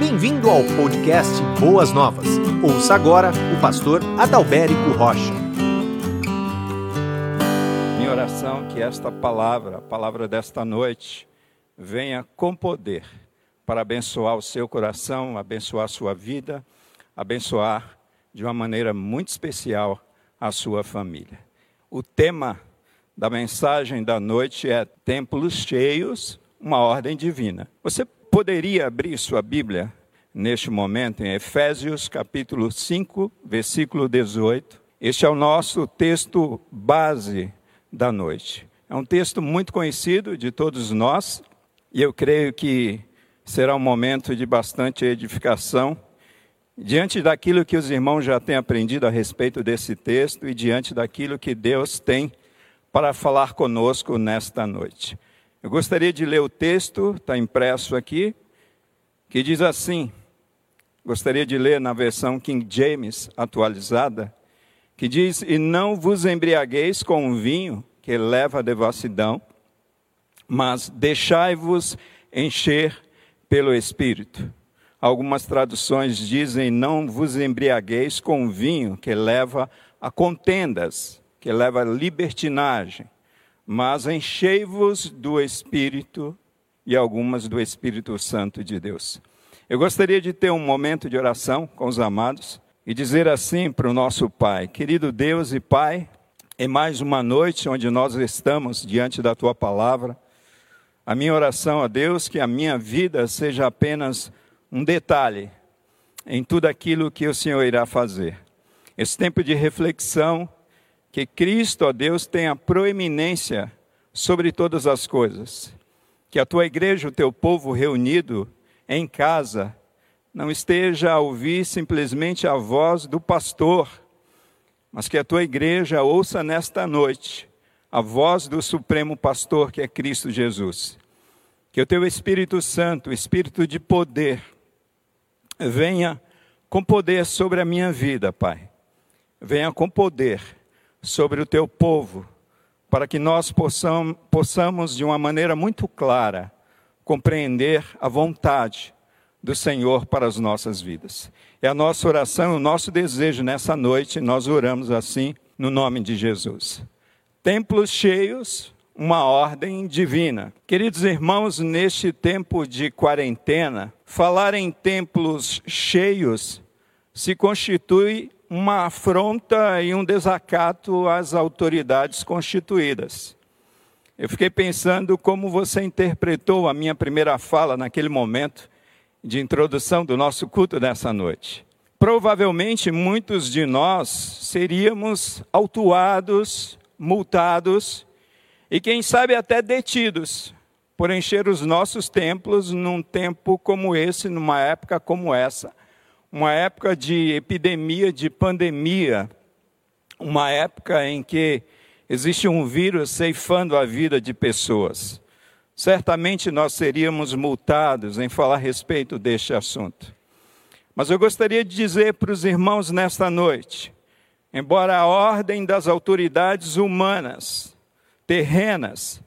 Bem-vindo ao podcast Boas Novas. Ouça agora o pastor Adalberico Rocha. Minha oração é que esta palavra, a palavra desta noite, venha com poder para abençoar o seu coração, abençoar a sua vida, abençoar de uma maneira muito especial a sua família. O tema da mensagem da noite é Templos Cheios, uma ordem divina. Você poderia abrir sua Bíblia neste momento em Efésios capítulo 5, versículo 18. Este é o nosso texto base da noite. É um texto muito conhecido de todos nós e eu creio que será um momento de bastante edificação diante daquilo que os irmãos já têm aprendido a respeito desse texto e diante daquilo que Deus tem para falar conosco nesta noite. Eu gostaria de ler o texto, está impresso aqui, que diz assim: gostaria de ler na versão King James atualizada, que diz: E não vos embriagueis com o vinho que leva à devassidão, mas deixai-vos encher pelo Espírito. Algumas traduções dizem: Não vos embriagueis com o vinho que leva a contendas, que leva a libertinagem mas enchei-vos do Espírito e algumas do Espírito Santo de Deus. Eu gostaria de ter um momento de oração com os amados e dizer assim para o nosso Pai: Querido Deus e Pai, em mais uma noite onde nós estamos diante da tua palavra, a minha oração a Deus que a minha vida seja apenas um detalhe em tudo aquilo que o Senhor irá fazer. Esse tempo de reflexão que Cristo, ó Deus, tenha proeminência sobre todas as coisas. Que a tua igreja, o teu povo reunido em casa, não esteja a ouvir simplesmente a voz do pastor, mas que a tua igreja ouça nesta noite a voz do supremo pastor que é Cristo Jesus. Que o teu Espírito Santo, Espírito de poder, venha com poder sobre a minha vida, Pai. Venha com poder sobre o teu povo, para que nós possamos, possamos, de uma maneira muito clara, compreender a vontade do Senhor para as nossas vidas. É a nossa oração, o nosso desejo nessa noite, nós oramos assim, no nome de Jesus. Templos cheios, uma ordem divina. Queridos irmãos, neste tempo de quarentena, falar em templos cheios se constitui uma afronta e um desacato às autoridades constituídas. Eu fiquei pensando como você interpretou a minha primeira fala naquele momento de introdução do nosso culto dessa noite. Provavelmente muitos de nós seríamos autuados, multados e, quem sabe, até detidos por encher os nossos templos num tempo como esse, numa época como essa uma época de epidemia, de pandemia, uma época em que existe um vírus ceifando a vida de pessoas. Certamente nós seríamos multados em falar a respeito deste assunto. Mas eu gostaria de dizer para os irmãos nesta noite, embora a ordem das autoridades humanas, terrenas,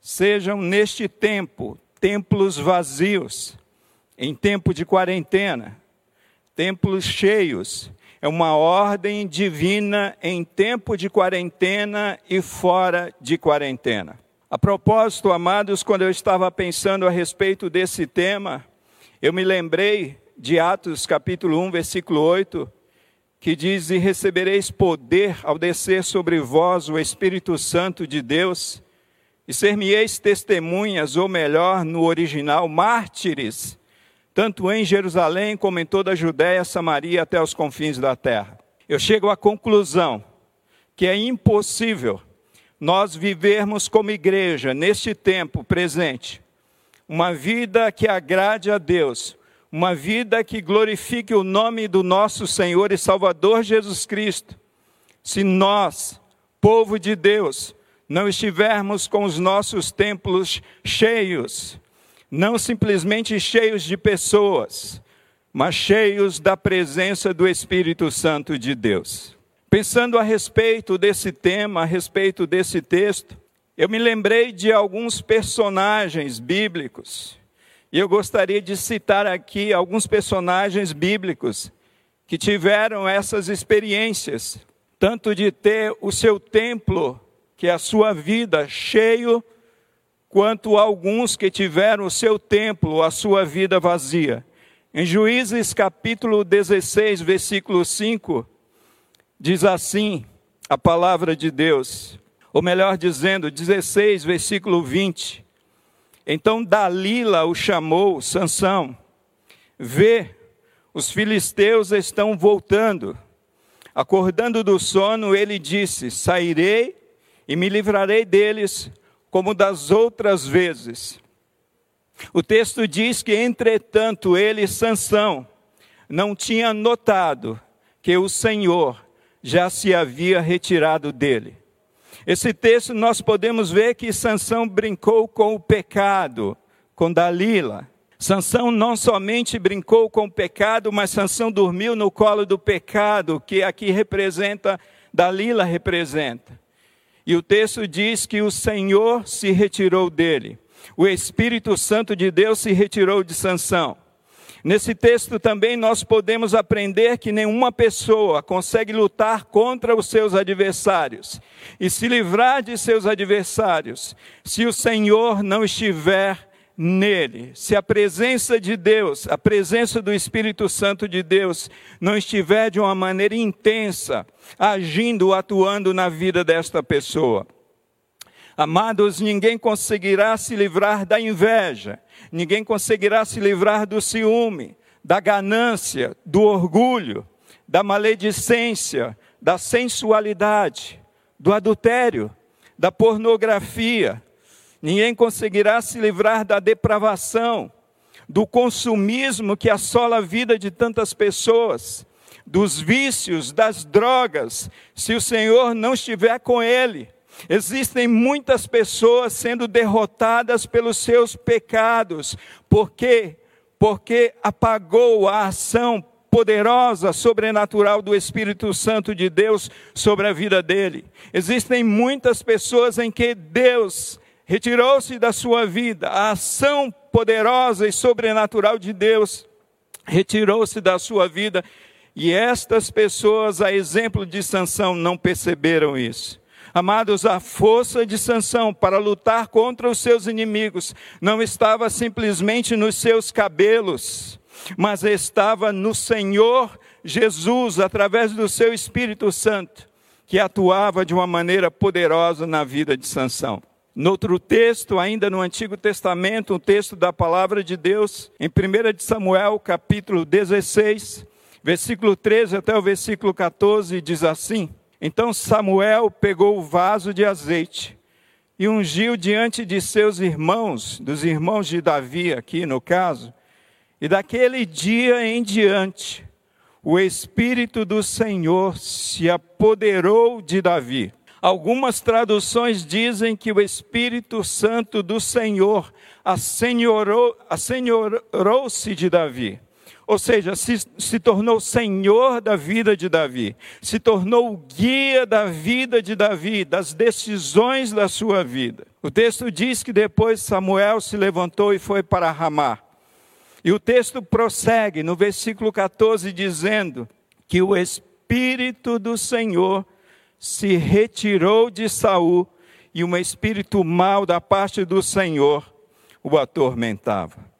sejam neste tempo templos vazios, em tempo de quarentena, templos cheios. É uma ordem divina em tempo de quarentena e fora de quarentena. A propósito, amados, quando eu estava pensando a respeito desse tema, eu me lembrei de Atos capítulo 1, versículo 8, que diz: E recebereis poder ao descer sobre vós o Espírito Santo de Deus, e ser-me-eis testemunhas, ou melhor, no original, mártires tanto em Jerusalém como em toda a Judéia, Samaria até os confins da terra. Eu chego à conclusão que é impossível nós vivermos como igreja neste tempo presente uma vida que agrade a Deus, uma vida que glorifique o nome do nosso Senhor e Salvador Jesus Cristo, se nós, povo de Deus, não estivermos com os nossos templos cheios não simplesmente cheios de pessoas, mas cheios da presença do Espírito Santo de Deus. Pensando a respeito desse tema, a respeito desse texto, eu me lembrei de alguns personagens bíblicos. E eu gostaria de citar aqui alguns personagens bíblicos que tiveram essas experiências, tanto de ter o seu templo, que é a sua vida, cheio, quanto alguns que tiveram o seu templo, a sua vida vazia. Em Juízes capítulo 16, versículo 5, diz assim a palavra de Deus, ou melhor dizendo, 16, versículo 20. Então Dalila o chamou, Sansão, vê, os filisteus estão voltando. Acordando do sono, ele disse: Sairei e me livrarei deles, como das outras vezes. O texto diz que, entretanto, ele, Sansão, não tinha notado que o Senhor já se havia retirado dele. Esse texto nós podemos ver que Sansão brincou com o pecado, com Dalila. Sansão não somente brincou com o pecado, mas Sansão dormiu no colo do pecado, que aqui representa, Dalila representa. E o texto diz que o Senhor se retirou dele. O Espírito Santo de Deus se retirou de Sansão. Nesse texto também nós podemos aprender que nenhuma pessoa consegue lutar contra os seus adversários e se livrar de seus adversários se o Senhor não estiver nele. Se a presença de Deus, a presença do Espírito Santo de Deus não estiver de uma maneira intensa, agindo, atuando na vida desta pessoa. Amados, ninguém conseguirá se livrar da inveja, ninguém conseguirá se livrar do ciúme, da ganância, do orgulho, da maledicência, da sensualidade, do adultério, da pornografia. Ninguém conseguirá se livrar da depravação, do consumismo que assola a vida de tantas pessoas, dos vícios, das drogas, se o Senhor não estiver com ele. Existem muitas pessoas sendo derrotadas pelos seus pecados. Por quê? Porque apagou a ação poderosa, sobrenatural do Espírito Santo de Deus sobre a vida dele. Existem muitas pessoas em que Deus retirou-se da sua vida, a ação poderosa e sobrenatural de Deus retirou-se da sua vida, e estas pessoas, a exemplo de Sansão, não perceberam isso. Amados, a força de Sansão para lutar contra os seus inimigos não estava simplesmente nos seus cabelos, mas estava no Senhor Jesus, através do seu Espírito Santo, que atuava de uma maneira poderosa na vida de Sansão. No outro texto, ainda no Antigo Testamento, um texto da palavra de Deus, em 1 de Samuel, capítulo 16, versículo 13 até o versículo 14, diz assim: então Samuel pegou o vaso de azeite e ungiu diante de seus irmãos, dos irmãos de Davi, aqui no caso, e daquele dia em diante, o Espírito do Senhor se apoderou de Davi. Algumas traduções dizem que o Espírito Santo do Senhor assenhorou-se de Davi ou seja, se, se tornou senhor da vida de Davi, se tornou o guia da vida de Davi, das decisões da sua vida. O texto diz que depois Samuel se levantou e foi para Ramá. E o texto prossegue no versículo 14 dizendo que o espírito do Senhor se retirou de Saul e um espírito mau da parte do Senhor o atormentava.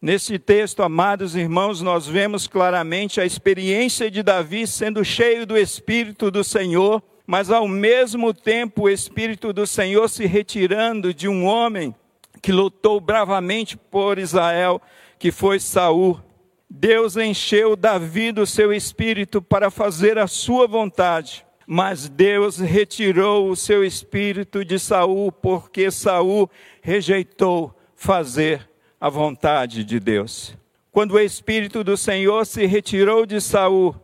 Nesse texto, amados irmãos, nós vemos claramente a experiência de Davi sendo cheio do Espírito do Senhor, mas ao mesmo tempo o Espírito do Senhor se retirando de um homem que lutou bravamente por Israel, que foi Saul. Deus encheu Davi do seu espírito para fazer a sua vontade, mas Deus retirou o seu espírito de Saul porque Saul rejeitou fazer a vontade de Deus. Quando o Espírito do Senhor se retirou de Saul,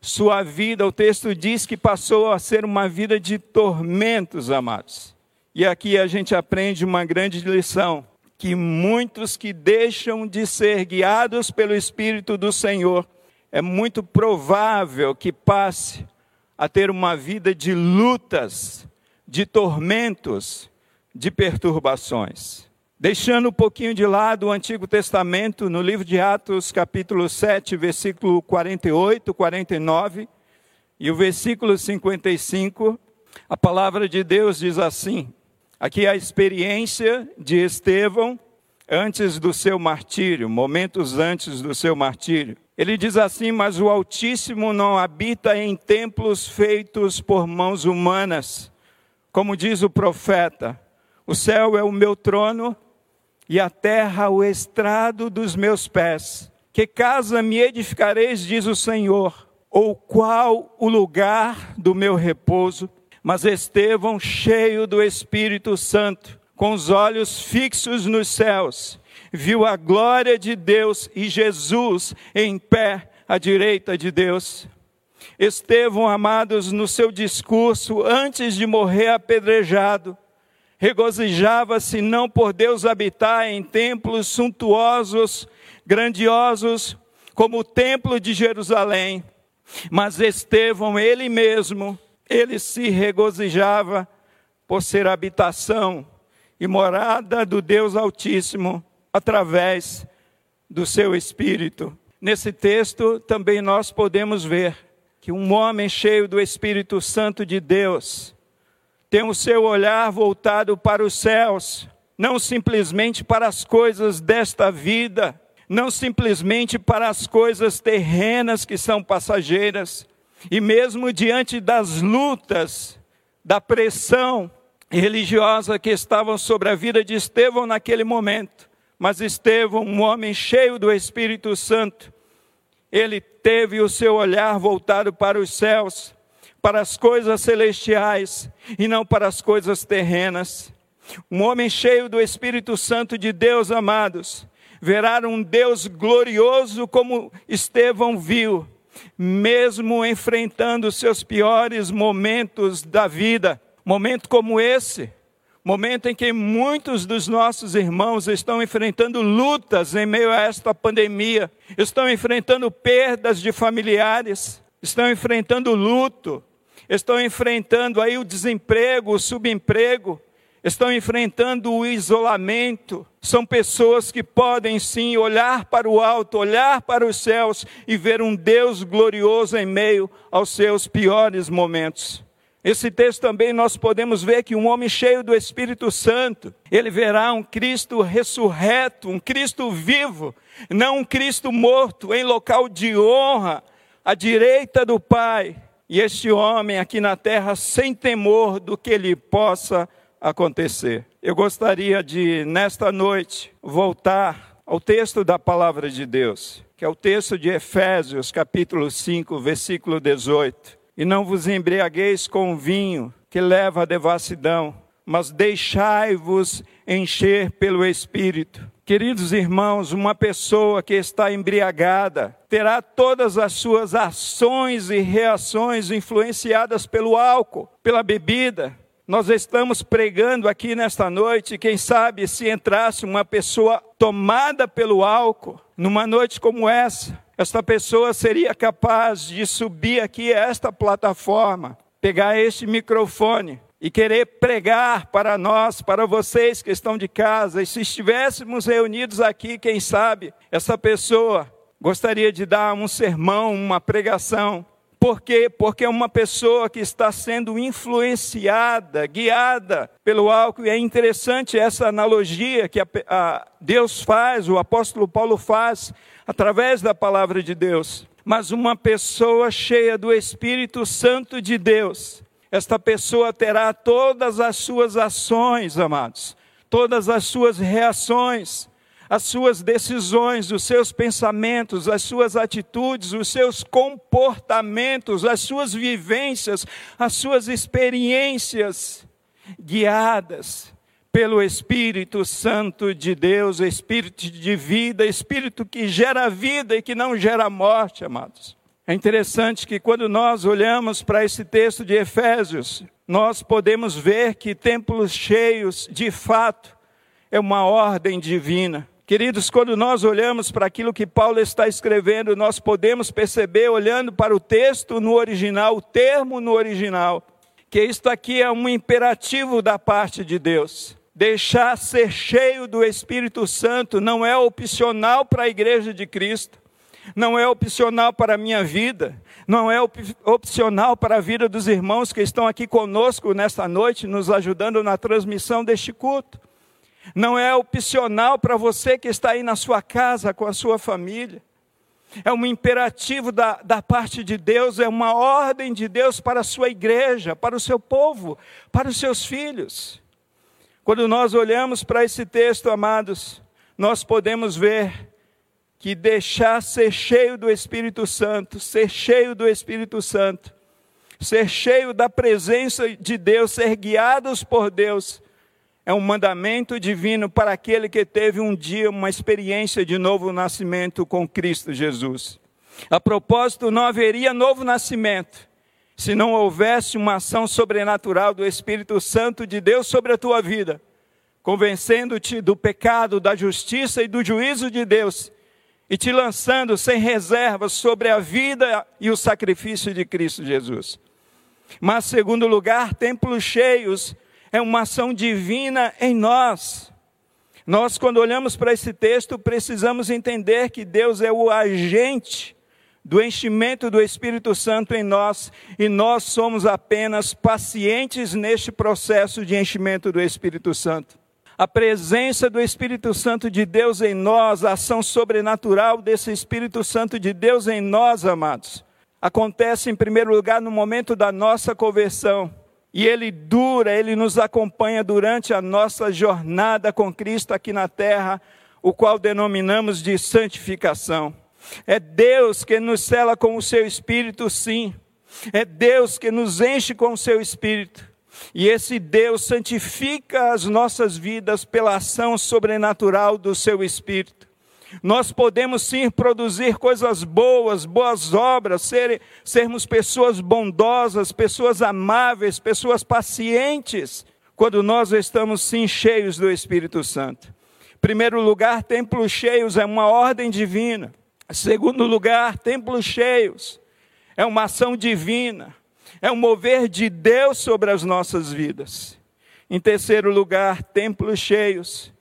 sua vida, o texto diz que passou a ser uma vida de tormentos, amados. E aqui a gente aprende uma grande lição: que muitos que deixam de ser guiados pelo Espírito do Senhor, é muito provável que passe a ter uma vida de lutas, de tormentos, de perturbações. Deixando um pouquinho de lado o Antigo Testamento, no livro de Atos, capítulo 7, versículo 48, 49 e o versículo 55, a palavra de Deus diz assim: aqui a experiência de Estevão antes do seu martírio, momentos antes do seu martírio. Ele diz assim: Mas o Altíssimo não habita em templos feitos por mãos humanas, como diz o profeta: O céu é o meu trono e a terra o estrado dos meus pés. Que casa me edificareis, diz o Senhor, ou qual o lugar do meu repouso? Mas Estevão, cheio do Espírito Santo, com os olhos fixos nos céus, viu a glória de Deus e Jesus em pé à direita de Deus. Estevão, amados, no seu discurso, antes de morrer apedrejado, regozijava-se não por Deus habitar em templos suntuosos, grandiosos, como o templo de Jerusalém, mas Estevão, ele mesmo, ele se regozijava por ser habitação e morada do Deus Altíssimo através do seu Espírito. Nesse texto também nós podemos ver que um homem cheio do Espírito Santo de Deus, tem o seu olhar voltado para os céus, não simplesmente para as coisas desta vida, não simplesmente para as coisas terrenas que são passageiras, e mesmo diante das lutas, da pressão religiosa que estavam sobre a vida de Estevão naquele momento, mas Estevão, um homem cheio do Espírito Santo, ele teve o seu olhar voltado para os céus, para as coisas celestiais e não para as coisas terrenas. Um homem cheio do Espírito Santo de Deus, amados, verá um Deus glorioso como Estevão viu, mesmo enfrentando seus piores momentos da vida. Momento como esse, momento em que muitos dos nossos irmãos estão enfrentando lutas em meio a esta pandemia, estão enfrentando perdas de familiares, estão enfrentando luto, estão enfrentando aí o desemprego, o subemprego, estão enfrentando o isolamento. São pessoas que podem sim olhar para o alto, olhar para os céus e ver um Deus glorioso em meio aos seus piores momentos. Esse texto também nós podemos ver que um homem cheio do Espírito Santo, ele verá um Cristo ressurreto, um Cristo vivo, não um Cristo morto em local de honra, à direita do Pai, e este homem aqui na terra sem temor do que lhe possa acontecer. Eu gostaria de, nesta noite, voltar ao texto da palavra de Deus, que é o texto de Efésios, capítulo 5, versículo 18. E não vos embriagueis com vinho, que leva à devassidão, mas deixai-vos encher pelo Espírito Queridos irmãos, uma pessoa que está embriagada terá todas as suas ações e reações influenciadas pelo álcool, pela bebida. Nós estamos pregando aqui nesta noite, quem sabe se entrasse uma pessoa tomada pelo álcool, numa noite como essa, esta pessoa seria capaz de subir aqui a esta plataforma, pegar este microfone e querer pregar para nós, para vocês que estão de casa, e se estivéssemos reunidos aqui, quem sabe, essa pessoa gostaria de dar um sermão, uma pregação. Por quê? Porque é uma pessoa que está sendo influenciada, guiada pelo álcool. E é interessante essa analogia que a, a Deus faz, o apóstolo Paulo faz, através da palavra de Deus. Mas uma pessoa cheia do Espírito Santo de Deus, esta pessoa terá todas as suas ações, amados, todas as suas reações, as suas decisões, os seus pensamentos, as suas atitudes, os seus comportamentos, as suas vivências, as suas experiências guiadas pelo Espírito Santo de Deus, Espírito de vida, Espírito que gera vida e que não gera morte, amados. É interessante que quando nós olhamos para esse texto de Efésios, nós podemos ver que templos cheios, de fato, é uma ordem divina. Queridos, quando nós olhamos para aquilo que Paulo está escrevendo, nós podemos perceber, olhando para o texto no original, o termo no original, que isto aqui é um imperativo da parte de Deus. Deixar ser cheio do Espírito Santo não é opcional para a igreja de Cristo, não é opcional para a minha vida, não é op opcional para a vida dos irmãos que estão aqui conosco nesta noite, nos ajudando na transmissão deste culto. Não é opcional para você que está aí na sua casa com a sua família. É um imperativo da, da parte de Deus, é uma ordem de Deus para a sua igreja, para o seu povo, para os seus filhos. Quando nós olhamos para esse texto, amados, nós podemos ver que deixar ser cheio do Espírito Santo, ser cheio do Espírito Santo, ser cheio da presença de Deus, ser guiados por Deus, é um mandamento divino para aquele que teve um dia uma experiência de novo nascimento com Cristo Jesus. A propósito, não haveria novo nascimento se não houvesse uma ação sobrenatural do Espírito Santo de Deus sobre a tua vida, convencendo-te do pecado, da justiça e do juízo de Deus e te lançando sem reservas sobre a vida e o sacrifício de Cristo Jesus. Mas, segundo lugar, templos cheios é uma ação divina em nós. Nós, quando olhamos para esse texto, precisamos entender que Deus é o agente do enchimento do Espírito Santo em nós e nós somos apenas pacientes neste processo de enchimento do Espírito Santo a presença do Espírito Santo de Deus em nós, a ação sobrenatural desse Espírito Santo de Deus em nós, amados, acontece em primeiro lugar no momento da nossa conversão. E ele dura, ele nos acompanha durante a nossa jornada com Cristo aqui na terra, o qual denominamos de santificação. É Deus que nos cela com o seu espírito, sim. É Deus que nos enche com o seu espírito. E esse Deus santifica as nossas vidas pela ação sobrenatural do seu Espírito. Nós podemos sim produzir coisas boas, boas obras, ser, sermos pessoas bondosas, pessoas amáveis, pessoas pacientes, quando nós estamos sim cheios do Espírito Santo. Primeiro lugar, templos cheios é uma ordem divina. Segundo lugar, templos cheios é uma ação divina é um mover de Deus sobre as nossas vidas. Em terceiro lugar, templos cheios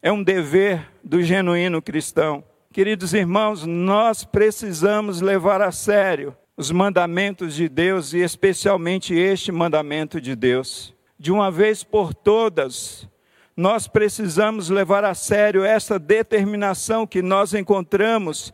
é um dever do genuíno cristão. Queridos irmãos, nós precisamos levar a sério os mandamentos de Deus e especialmente este mandamento de Deus. De uma vez por todas, nós precisamos levar a sério essa determinação que nós encontramos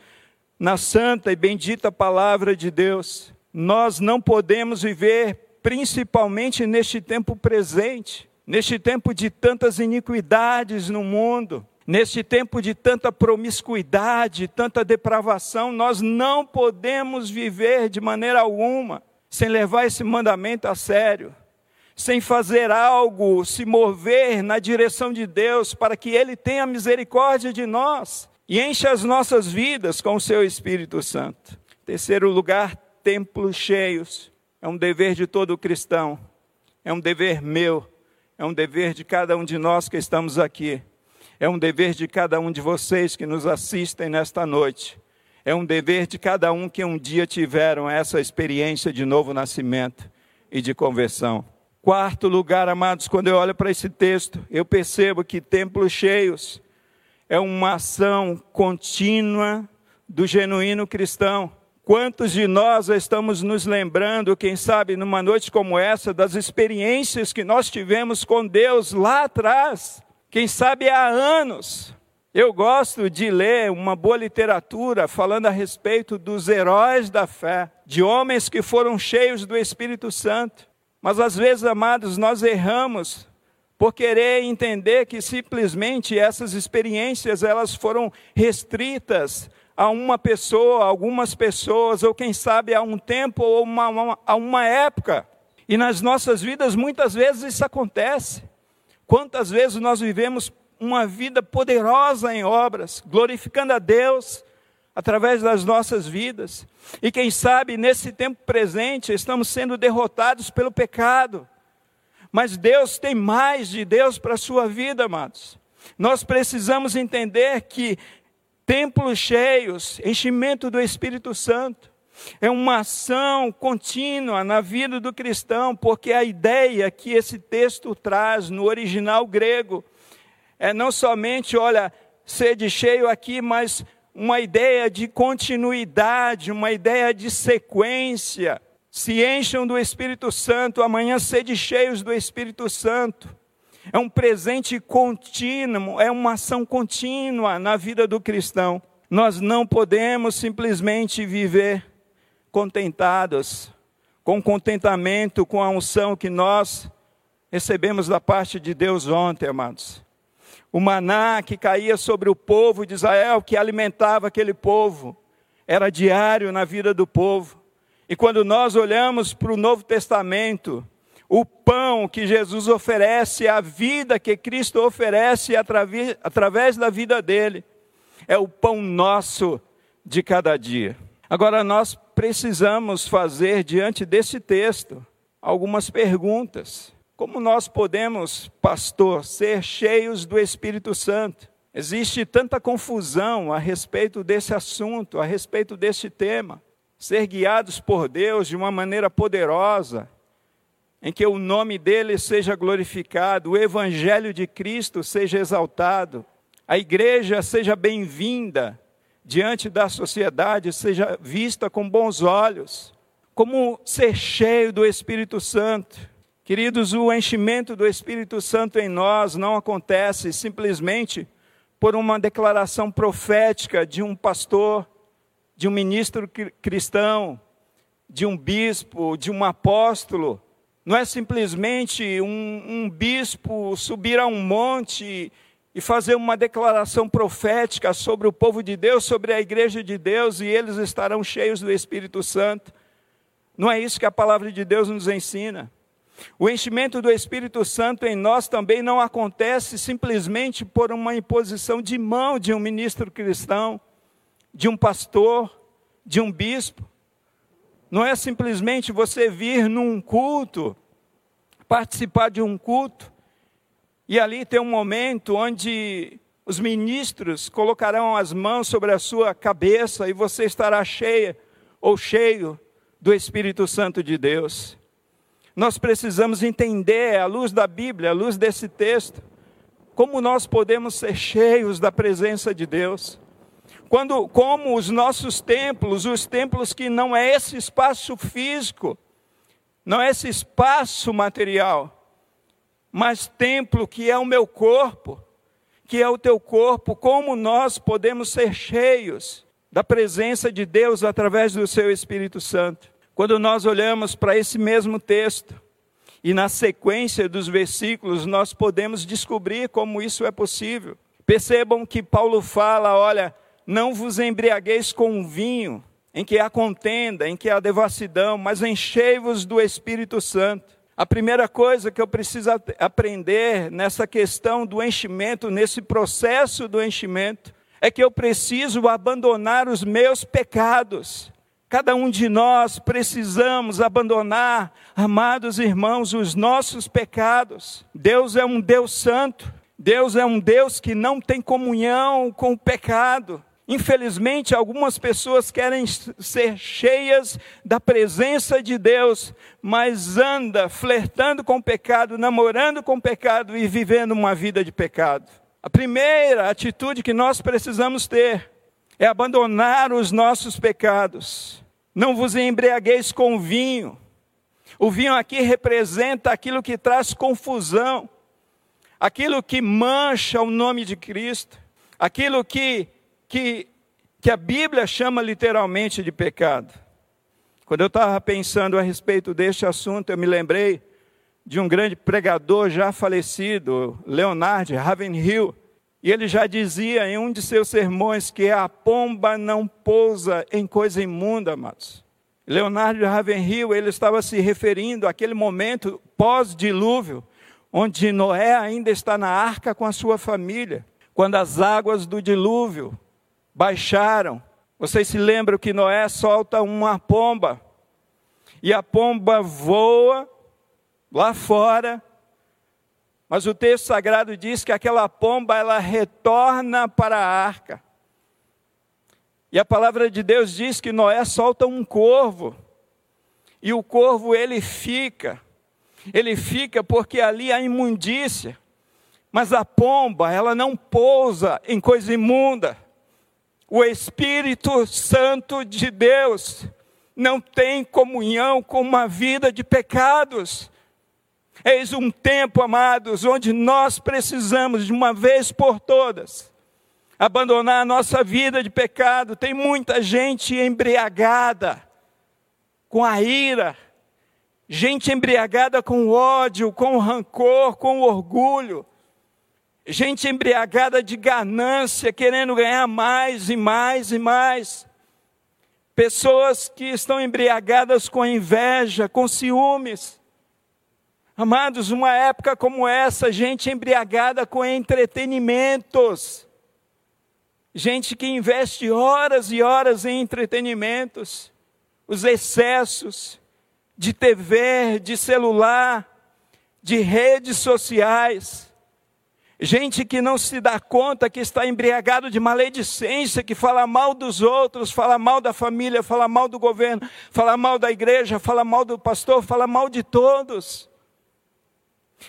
na santa e bendita palavra de Deus nós não podemos viver, principalmente neste tempo presente, neste tempo de tantas iniquidades no mundo, neste tempo de tanta promiscuidade, tanta depravação, nós não podemos viver de maneira alguma sem levar esse mandamento a sério, sem fazer algo, se mover na direção de Deus para que Ele tenha misericórdia de nós e encha as nossas vidas com o Seu Espírito Santo. Terceiro lugar, templos cheios. É um dever de todo cristão, é um dever meu, é um dever de cada um de nós que estamos aqui, é um dever de cada um de vocês que nos assistem nesta noite, é um dever de cada um que um dia tiveram essa experiência de novo nascimento e de conversão. Quarto lugar, amados, quando eu olho para esse texto, eu percebo que templos cheios é uma ação contínua do genuíno cristão. Quantos de nós estamos nos lembrando, quem sabe, numa noite como essa, das experiências que nós tivemos com Deus lá atrás? Quem sabe há anos. Eu gosto de ler uma boa literatura falando a respeito dos heróis da fé, de homens que foram cheios do Espírito Santo. Mas às vezes, amados, nós erramos por querer entender que simplesmente essas experiências elas foram restritas a uma pessoa, algumas pessoas, ou quem sabe a um tempo ou uma, uma, a uma época. E nas nossas vidas muitas vezes isso acontece. Quantas vezes nós vivemos uma vida poderosa em obras, glorificando a Deus através das nossas vidas. E quem sabe nesse tempo presente estamos sendo derrotados pelo pecado. Mas Deus tem mais de Deus para a sua vida, amados. Nós precisamos entender que templos cheios, enchimento do Espírito Santo. É uma ação contínua na vida do cristão, porque a ideia que esse texto traz no original grego é não somente, olha, sede cheio aqui, mas uma ideia de continuidade, uma ideia de sequência. Se encham do Espírito Santo, amanhã sede cheios do Espírito Santo. É um presente contínuo, é uma ação contínua na vida do cristão. Nós não podemos simplesmente viver contentados, com contentamento com a unção que nós recebemos da parte de Deus ontem, amados. O maná que caía sobre o povo de Israel, que alimentava aquele povo, era diário na vida do povo. E quando nós olhamos para o Novo Testamento, o pão que Jesus oferece, a vida que Cristo oferece através, através da vida dele, é o pão nosso de cada dia. Agora, nós precisamos fazer, diante desse texto, algumas perguntas. Como nós podemos, pastor, ser cheios do Espírito Santo? Existe tanta confusão a respeito desse assunto, a respeito desse tema ser guiados por Deus de uma maneira poderosa, em que o nome dele seja glorificado, o evangelho de Cristo seja exaltado, a igreja seja bem-vinda diante da sociedade, seja vista com bons olhos, como ser cheio do Espírito Santo. Queridos, o enchimento do Espírito Santo em nós não acontece simplesmente por uma declaração profética de um pastor de um ministro cristão, de um bispo, de um apóstolo. Não é simplesmente um, um bispo subir a um monte e fazer uma declaração profética sobre o povo de Deus, sobre a igreja de Deus, e eles estarão cheios do Espírito Santo. Não é isso que a palavra de Deus nos ensina. O enchimento do Espírito Santo em nós também não acontece simplesmente por uma imposição de mão de um ministro cristão de um pastor, de um bispo. Não é simplesmente você vir num culto, participar de um culto, e ali ter um momento onde os ministros colocarão as mãos sobre a sua cabeça e você estará cheia ou cheio do Espírito Santo de Deus. Nós precisamos entender, à luz da Bíblia, à luz desse texto, como nós podemos ser cheios da presença de Deus. Quando, como os nossos templos, os templos que não é esse espaço físico, não é esse espaço material, mas templo que é o meu corpo, que é o teu corpo, como nós podemos ser cheios da presença de Deus através do seu Espírito Santo. Quando nós olhamos para esse mesmo texto, e na sequência dos versículos, nós podemos descobrir como isso é possível. Percebam que Paulo fala: olha, não vos embriagueis com vinho, em que há contenda, em que há devassidão, mas enchei-vos do Espírito Santo. A primeira coisa que eu preciso aprender nessa questão do enchimento, nesse processo do enchimento, é que eu preciso abandonar os meus pecados. Cada um de nós precisamos abandonar, amados irmãos, os nossos pecados. Deus é um Deus santo. Deus é um Deus que não tem comunhão com o pecado. Infelizmente, algumas pessoas querem ser cheias da presença de Deus, mas anda flertando com o pecado, namorando com o pecado e vivendo uma vida de pecado. A primeira atitude que nós precisamos ter é abandonar os nossos pecados. Não vos embriagueis com vinho. O vinho aqui representa aquilo que traz confusão, aquilo que mancha o nome de Cristo, aquilo que que, que a Bíblia chama literalmente de pecado. Quando eu estava pensando a respeito deste assunto, eu me lembrei de um grande pregador já falecido, Leonard Ravenhill, e ele já dizia em um de seus sermões que a pomba não pousa em coisa imunda, amados. Leonardo Ravenhill, ele estava se referindo àquele momento pós-dilúvio, onde Noé ainda está na arca com a sua família, quando as águas do dilúvio baixaram. Vocês se lembram que Noé solta uma pomba, e a pomba voa lá fora, mas o texto sagrado diz que aquela pomba ela retorna para a arca. E a palavra de Deus diz que Noé solta um corvo. E o corvo ele fica. Ele fica porque ali há imundícia. Mas a pomba, ela não pousa em coisa imunda. O Espírito Santo de Deus não tem comunhão com uma vida de pecados. Eis um tempo, amados, onde nós precisamos, de uma vez por todas, abandonar a nossa vida de pecado. Tem muita gente embriagada com a ira, gente embriagada com ódio, com rancor, com orgulho, gente embriagada de ganância, querendo ganhar mais e mais e mais. Pessoas que estão embriagadas com inveja, com ciúmes. Amados, uma época como essa, gente embriagada com entretenimentos. Gente que investe horas e horas em entretenimentos, os excessos de TV, de celular, de redes sociais. Gente que não se dá conta que está embriagado de maledicência, que fala mal dos outros, fala mal da família, fala mal do governo, fala mal da igreja, fala mal do pastor, fala mal de todos.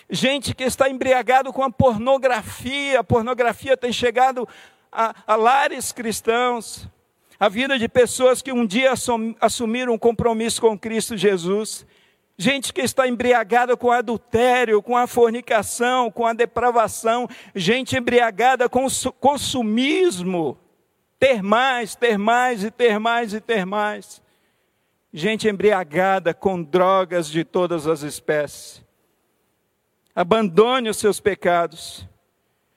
Gente que está embriagado com a pornografia, a pornografia tem chegado a, a lares cristãos, a vida de pessoas que um dia assumiram um compromisso com Cristo Jesus. Gente que está embriagada com adultério, com a fornicação, com a depravação, gente embriagada com consumismo, ter mais, ter mais e ter mais e ter mais. Gente embriagada com drogas de todas as espécies abandone os seus pecados.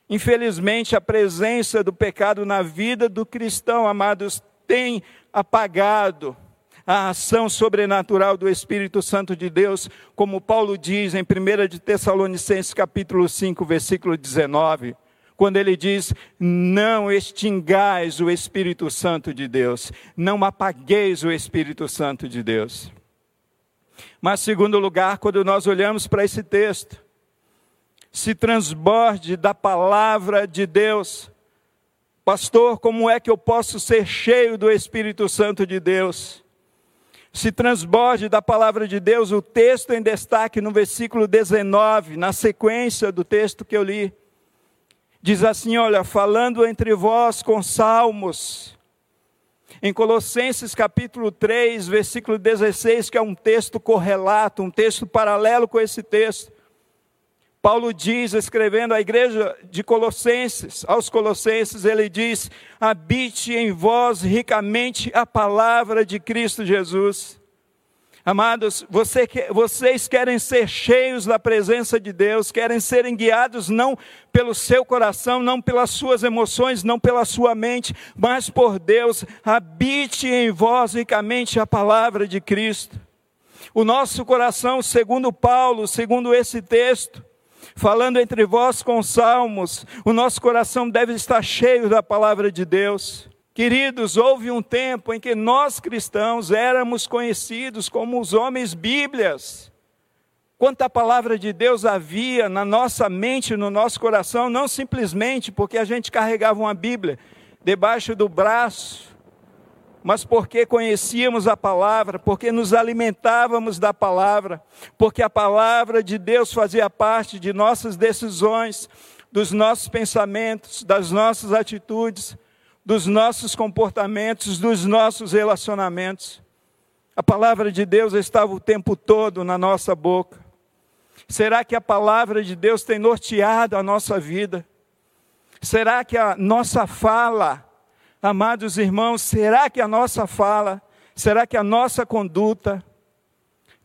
Infelizmente, a presença do pecado na vida do cristão, amados, tem apagado a ação sobrenatural do Espírito Santo de Deus, como Paulo diz em 1 de Tessalonicenses capítulo 5, versículo 19, quando ele diz: "Não extingais o Espírito Santo de Deus, não apagueis o Espírito Santo de Deus". Mas segundo lugar, quando nós olhamos para esse texto, se transborde da palavra de Deus. Pastor, como é que eu posso ser cheio do Espírito Santo de Deus? Se transborde da palavra de Deus, o texto em destaque no versículo 19, na sequência do texto que eu li, diz assim: Olha, falando entre vós com salmos, em Colossenses capítulo 3, versículo 16, que é um texto correlato, um texto paralelo com esse texto, Paulo diz, escrevendo à igreja de Colossenses, aos Colossenses, ele diz: habite em vós ricamente a palavra de Cristo Jesus. Amados, você, vocês querem ser cheios da presença de Deus, querem serem guiados não pelo seu coração, não pelas suas emoções, não pela sua mente, mas por Deus. Habite em vós ricamente a palavra de Cristo. O nosso coração, segundo Paulo, segundo esse texto, falando entre vós com salmos, o nosso coração deve estar cheio da palavra de Deus. Queridos, houve um tempo em que nós cristãos éramos conhecidos como os homens Bíblias. Quanta palavra de Deus havia na nossa mente, no nosso coração, não simplesmente porque a gente carregava uma Bíblia debaixo do braço, mas porque conhecíamos a palavra, porque nos alimentávamos da palavra, porque a palavra de Deus fazia parte de nossas decisões, dos nossos pensamentos, das nossas atitudes, dos nossos comportamentos, dos nossos relacionamentos. A palavra de Deus estava o tempo todo na nossa boca. Será que a palavra de Deus tem norteado a nossa vida? Será que a nossa fala, Amados irmãos, será que a nossa fala, será que a nossa conduta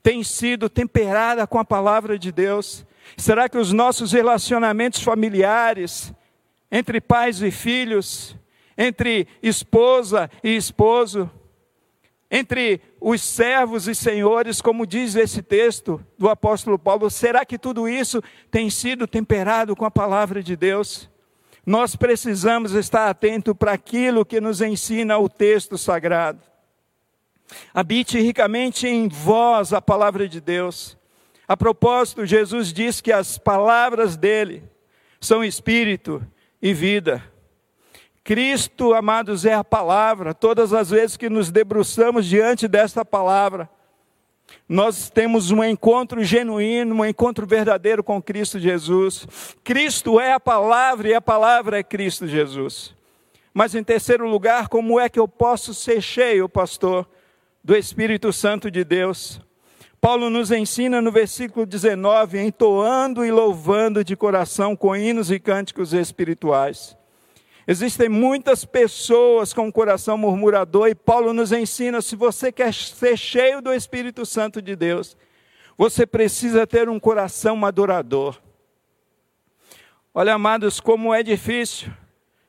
tem sido temperada com a palavra de Deus? Será que os nossos relacionamentos familiares, entre pais e filhos, entre esposa e esposo, entre os servos e senhores, como diz esse texto do apóstolo Paulo, será que tudo isso tem sido temperado com a palavra de Deus? Nós precisamos estar atento para aquilo que nos ensina o texto sagrado. Habite ricamente em vós a palavra de Deus. A propósito, Jesus diz que as palavras dele são espírito e vida. Cristo, amados, é a palavra. Todas as vezes que nos debruçamos diante desta palavra, nós temos um encontro genuíno, um encontro verdadeiro com Cristo Jesus. Cristo é a palavra e a palavra é Cristo Jesus. Mas em terceiro lugar, como é que eu posso ser cheio, pastor, do Espírito Santo de Deus? Paulo nos ensina no versículo 19, entoando e louvando de coração com hinos e cânticos espirituais. Existem muitas pessoas com o coração murmurador e Paulo nos ensina: se você quer ser cheio do Espírito Santo de Deus, você precisa ter um coração adorador. Olha, amados, como é difícil.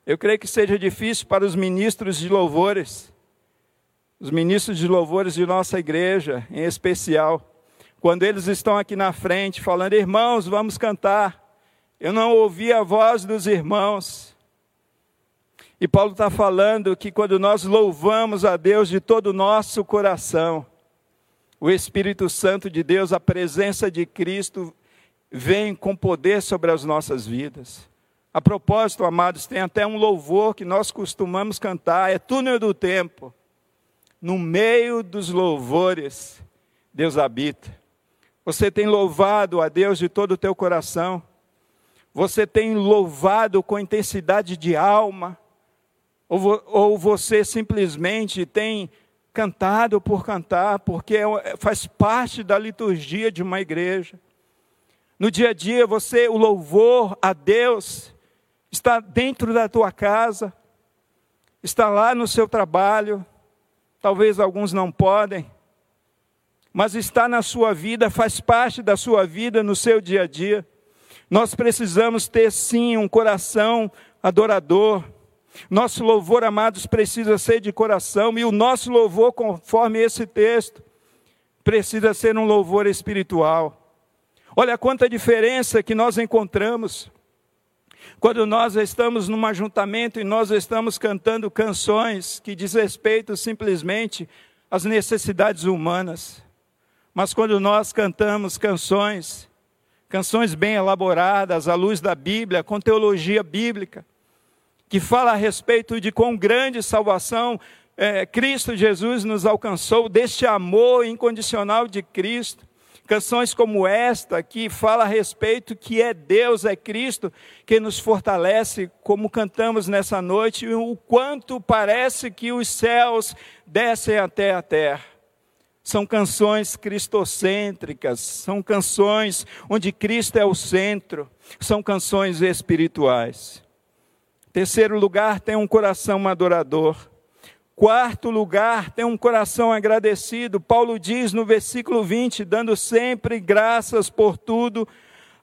Eu creio que seja difícil para os ministros de louvores, os ministros de louvores de nossa igreja, em especial, quando eles estão aqui na frente falando, irmãos, vamos cantar. Eu não ouvi a voz dos irmãos. E Paulo está falando que quando nós louvamos a Deus de todo o nosso coração, o Espírito Santo de Deus, a presença de Cristo, vem com poder sobre as nossas vidas. A propósito, amados, tem até um louvor que nós costumamos cantar, é túnel do tempo. No meio dos louvores, Deus habita. Você tem louvado a Deus de todo o teu coração. Você tem louvado com intensidade de alma ou, ou você simplesmente tem cantado por cantar, porque é faz parte da liturgia de uma igreja. No dia a dia, você, o louvor a Deus, está dentro da tua casa, está lá no seu trabalho, talvez alguns não podem, mas está na sua vida, faz parte da sua vida no seu dia a dia. Nós precisamos ter sim um coração adorador, nosso louvor, amados, precisa ser de coração, e o nosso louvor, conforme esse texto, precisa ser um louvor espiritual. Olha quanta diferença que nós encontramos quando nós estamos num ajuntamento e nós estamos cantando canções que diz respeito simplesmente às necessidades humanas. Mas quando nós cantamos canções, canções bem elaboradas, à luz da Bíblia, com teologia bíblica, que fala a respeito de quão grande salvação é, Cristo Jesus nos alcançou, deste amor incondicional de Cristo. Canções como esta, que fala a respeito que é Deus, é Cristo, que nos fortalece, como cantamos nessa noite, o quanto parece que os céus descem até a terra. São canções cristocêntricas, são canções onde Cristo é o centro, são canções espirituais. Terceiro lugar, tem um coração adorador. Quarto lugar, tem um coração agradecido. Paulo diz no versículo 20: dando sempre graças por tudo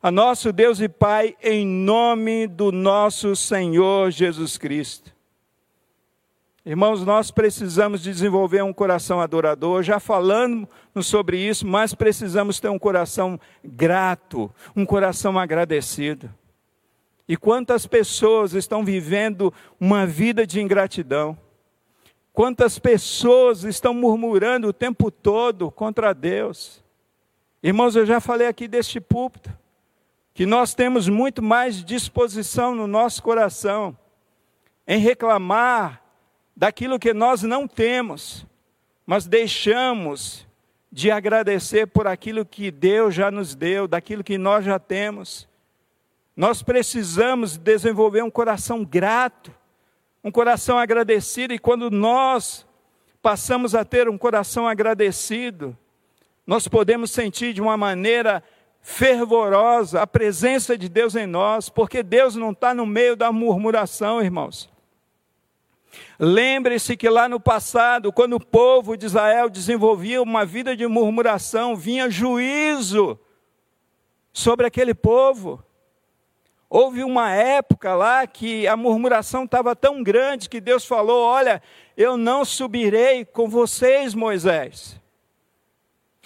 a nosso Deus e Pai, em nome do nosso Senhor Jesus Cristo. Irmãos, nós precisamos desenvolver um coração adorador. Já falando sobre isso, mas precisamos ter um coração grato, um coração agradecido. E quantas pessoas estão vivendo uma vida de ingratidão? Quantas pessoas estão murmurando o tempo todo contra Deus? Irmãos, eu já falei aqui deste púlpito, que nós temos muito mais disposição no nosso coração em reclamar daquilo que nós não temos, mas deixamos de agradecer por aquilo que Deus já nos deu, daquilo que nós já temos. Nós precisamos desenvolver um coração grato, um coração agradecido, e quando nós passamos a ter um coração agradecido, nós podemos sentir de uma maneira fervorosa a presença de Deus em nós, porque Deus não está no meio da murmuração, irmãos. Lembre-se que lá no passado, quando o povo de Israel desenvolvia uma vida de murmuração, vinha juízo sobre aquele povo. Houve uma época lá que a murmuração estava tão grande que Deus falou: Olha, eu não subirei com vocês, Moisés.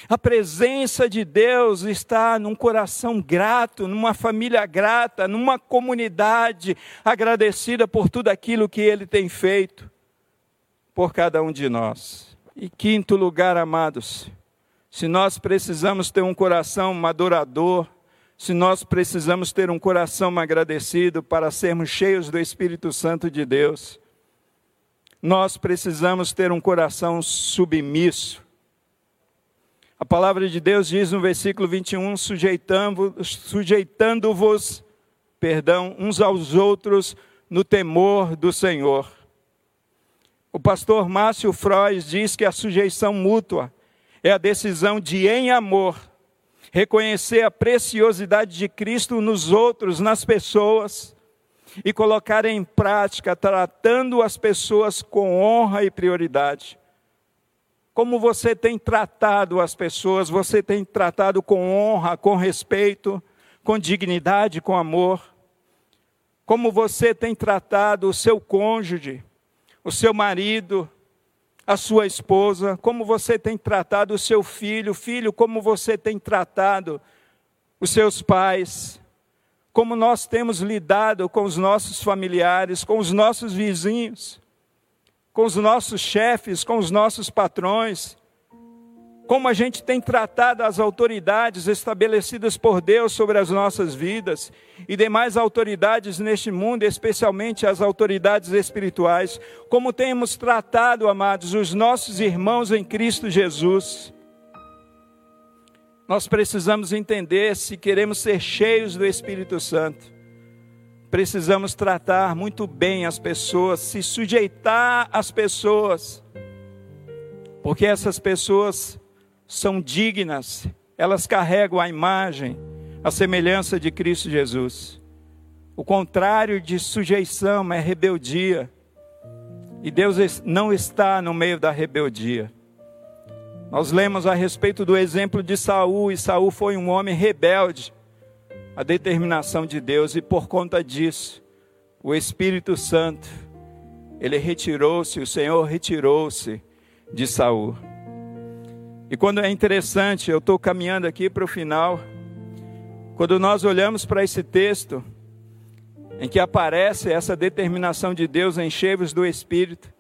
A presença de Deus está num coração grato, numa família grata, numa comunidade agradecida por tudo aquilo que Ele tem feito por cada um de nós. E quinto lugar, amados, se nós precisamos ter um coração madurador, se nós precisamos ter um coração agradecido para sermos cheios do Espírito Santo de Deus, nós precisamos ter um coração submisso. A palavra de Deus diz no versículo 21, sujeitando-vos, sujeitando perdão, uns aos outros no temor do Senhor. O pastor Márcio Frois diz que a sujeição mútua é a decisão de, em amor, reconhecer a preciosidade de Cristo nos outros, nas pessoas, e colocar em prática, tratando as pessoas com honra e prioridade. Como você tem tratado as pessoas? Você tem tratado com honra, com respeito, com dignidade, com amor? Como você tem tratado o seu cônjuge, o seu marido, a sua esposa? Como você tem tratado o seu filho? Filho, como você tem tratado os seus pais? como nós temos lidado com os nossos familiares, com os nossos vizinhos, com os nossos chefes, com os nossos patrões, como a gente tem tratado as autoridades estabelecidas por Deus sobre as nossas vidas e demais autoridades neste mundo, especialmente as autoridades espirituais, como temos tratado, amados, os nossos irmãos em Cristo Jesus. Nós precisamos entender se queremos ser cheios do Espírito Santo. Precisamos tratar muito bem as pessoas, se sujeitar às pessoas, porque essas pessoas são dignas, elas carregam a imagem, a semelhança de Cristo Jesus. O contrário de sujeição é rebeldia, e Deus não está no meio da rebeldia. Nós lemos a respeito do exemplo de Saul, e Saul foi um homem rebelde à determinação de Deus, e por conta disso, o Espírito Santo, ele retirou-se, o Senhor retirou-se de Saul. E quando é interessante, eu estou caminhando aqui para o final, quando nós olhamos para esse texto, em que aparece essa determinação de Deus em cheios do Espírito,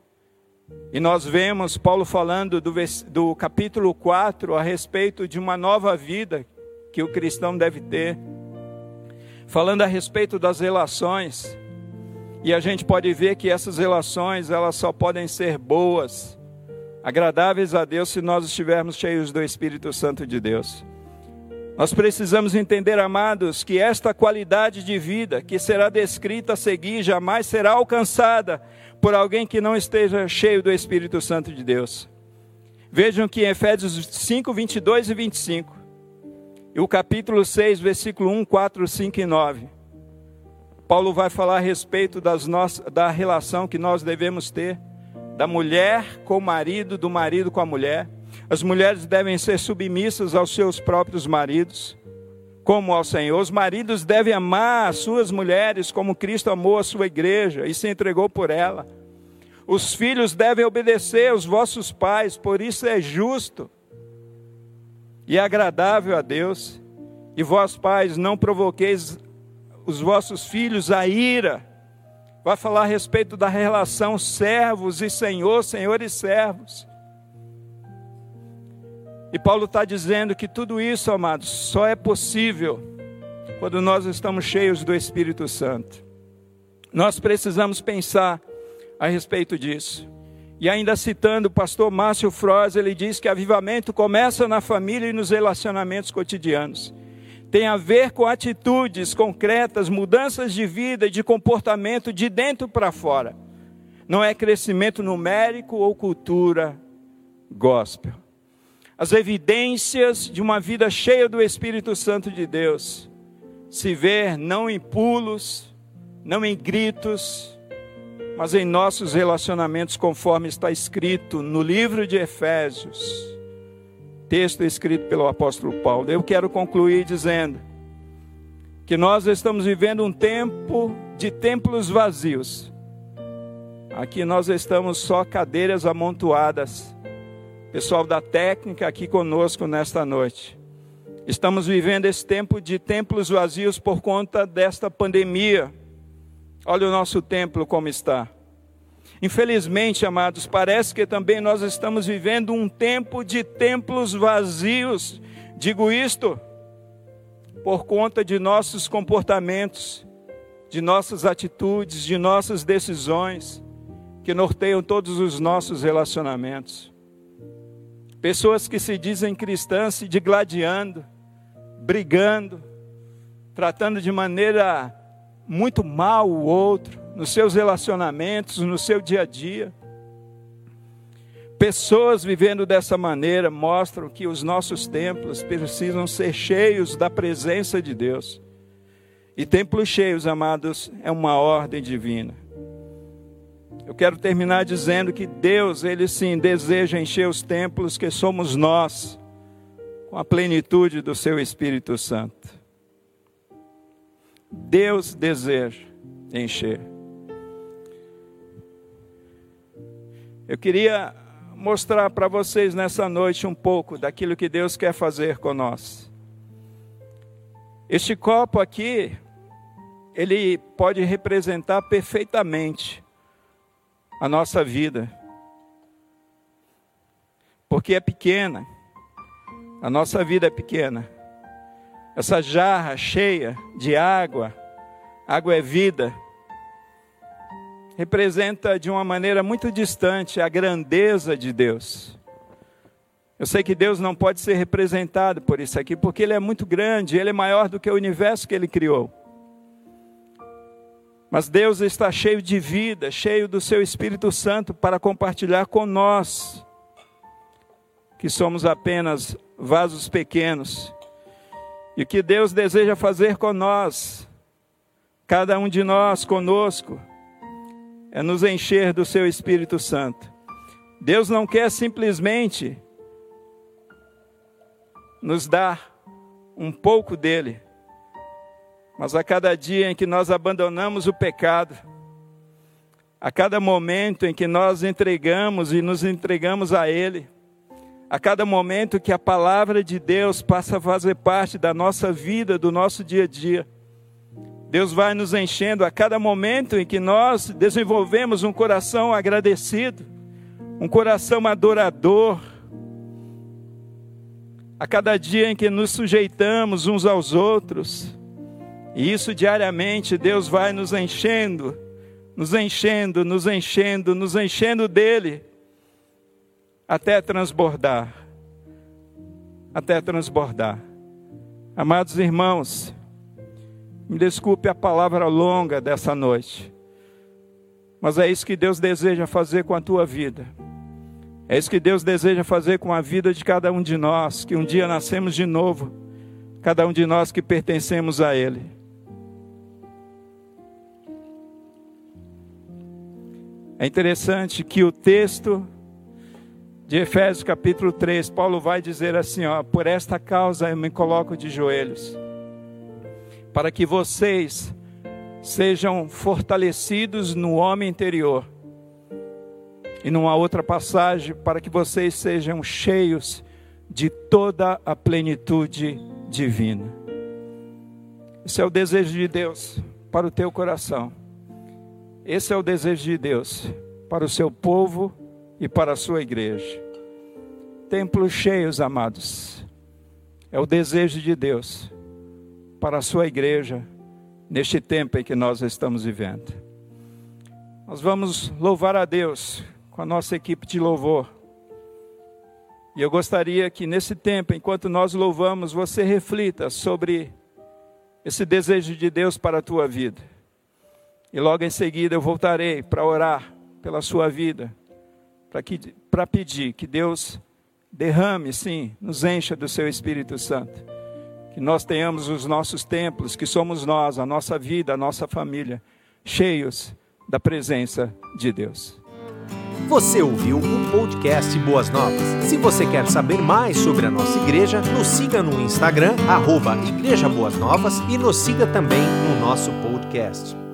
e nós vemos Paulo falando do, do capítulo 4 a respeito de uma nova vida que o cristão deve ter, falando a respeito das relações. E a gente pode ver que essas relações, elas só podem ser boas, agradáveis a Deus se nós estivermos cheios do Espírito Santo de Deus. Nós precisamos entender, amados, que esta qualidade de vida que será descrita a seguir jamais será alcançada por alguém que não esteja cheio do Espírito Santo de Deus. Vejam que em Efésios 5, 22 e 25, e o capítulo 6, versículo 1, 4, 5 e 9, Paulo vai falar a respeito das nossas, da relação que nós devemos ter, da mulher com o marido, do marido com a mulher. As mulheres devem ser submissas aos seus próprios maridos, como ao Senhor. Os maridos devem amar as suas mulheres como Cristo amou a sua igreja e se entregou por ela. Os filhos devem obedecer aos vossos pais, por isso é justo e agradável a Deus. E vós, pais, não provoqueis os vossos filhos a ira. Vai falar a respeito da relação servos e senhor, senhor e servos. E Paulo está dizendo que tudo isso, amados, só é possível quando nós estamos cheios do Espírito Santo. Nós precisamos pensar a respeito disso. E ainda citando o pastor Márcio Froz, ele diz que avivamento começa na família e nos relacionamentos cotidianos. Tem a ver com atitudes concretas, mudanças de vida e de comportamento de dentro para fora. Não é crescimento numérico ou cultura gospel as evidências de uma vida cheia do Espírito Santo de Deus se vê não em pulos, não em gritos, mas em nossos relacionamentos, conforme está escrito no livro de Efésios, texto escrito pelo apóstolo Paulo. Eu quero concluir dizendo que nós estamos vivendo um tempo de templos vazios. Aqui nós estamos só cadeiras amontoadas pessoal da técnica aqui conosco nesta noite. Estamos vivendo esse tempo de templos vazios por conta desta pandemia. Olha o nosso templo como está. Infelizmente, amados, parece que também nós estamos vivendo um tempo de templos vazios. Digo isto por conta de nossos comportamentos, de nossas atitudes, de nossas decisões que norteiam todos os nossos relacionamentos. Pessoas que se dizem cristãs se digladiando, brigando, tratando de maneira muito mal o outro, nos seus relacionamentos, no seu dia a dia. Pessoas vivendo dessa maneira mostram que os nossos templos precisam ser cheios da presença de Deus. E templos cheios, amados, é uma ordem divina. Eu quero terminar dizendo que Deus, Ele sim, deseja encher os templos que somos nós, com a plenitude do Seu Espírito Santo. Deus deseja encher. Eu queria mostrar para vocês nessa noite um pouco daquilo que Deus quer fazer com nós. Este copo aqui, ele pode representar perfeitamente a nossa vida, porque é pequena, a nossa vida é pequena. Essa jarra cheia de água, água é vida, representa de uma maneira muito distante a grandeza de Deus. Eu sei que Deus não pode ser representado por isso aqui, porque Ele é muito grande, Ele é maior do que o universo que Ele criou. Mas Deus está cheio de vida, cheio do Seu Espírito Santo para compartilhar com nós, que somos apenas vasos pequenos. E o que Deus deseja fazer com nós, cada um de nós conosco, é nos encher do seu Espírito Santo. Deus não quer simplesmente nos dar um pouco dele, mas a cada dia em que nós abandonamos o pecado, a cada momento em que nós entregamos e nos entregamos a Ele, a cada momento que a palavra de Deus passa a fazer parte da nossa vida, do nosso dia a dia, Deus vai nos enchendo a cada momento em que nós desenvolvemos um coração agradecido, um coração adorador. A cada dia em que nos sujeitamos uns aos outros, e isso diariamente Deus vai nos enchendo, nos enchendo, nos enchendo, nos enchendo dele, até transbordar. Até transbordar. Amados irmãos, me desculpe a palavra longa dessa noite, mas é isso que Deus deseja fazer com a tua vida. É isso que Deus deseja fazer com a vida de cada um de nós, que um dia nascemos de novo, cada um de nós que pertencemos a Ele. É interessante que o texto de Efésios capítulo 3, Paulo vai dizer assim: ó, por esta causa eu me coloco de joelhos para que vocês sejam fortalecidos no homem interior. E numa outra passagem, para que vocês sejam cheios de toda a plenitude divina. Esse é o desejo de Deus para o teu coração. Esse é o desejo de Deus para o seu povo e para a sua igreja. Templos cheios, amados. É o desejo de Deus para a sua igreja neste tempo em que nós estamos vivendo. Nós vamos louvar a Deus com a nossa equipe de louvor. E eu gostaria que nesse tempo, enquanto nós louvamos, você reflita sobre esse desejo de Deus para a tua vida. E logo em seguida eu voltarei para orar pela sua vida, para pedir que Deus derrame, sim, nos encha do seu Espírito Santo que nós tenhamos os nossos templos, que somos nós, a nossa vida, a nossa família, cheios da presença de Deus. Você ouviu o podcast Boas Novas. Se você quer saber mais sobre a nossa igreja, nos siga no Instagram, arroba Igreja Boas Novas, e nos siga também no nosso podcast.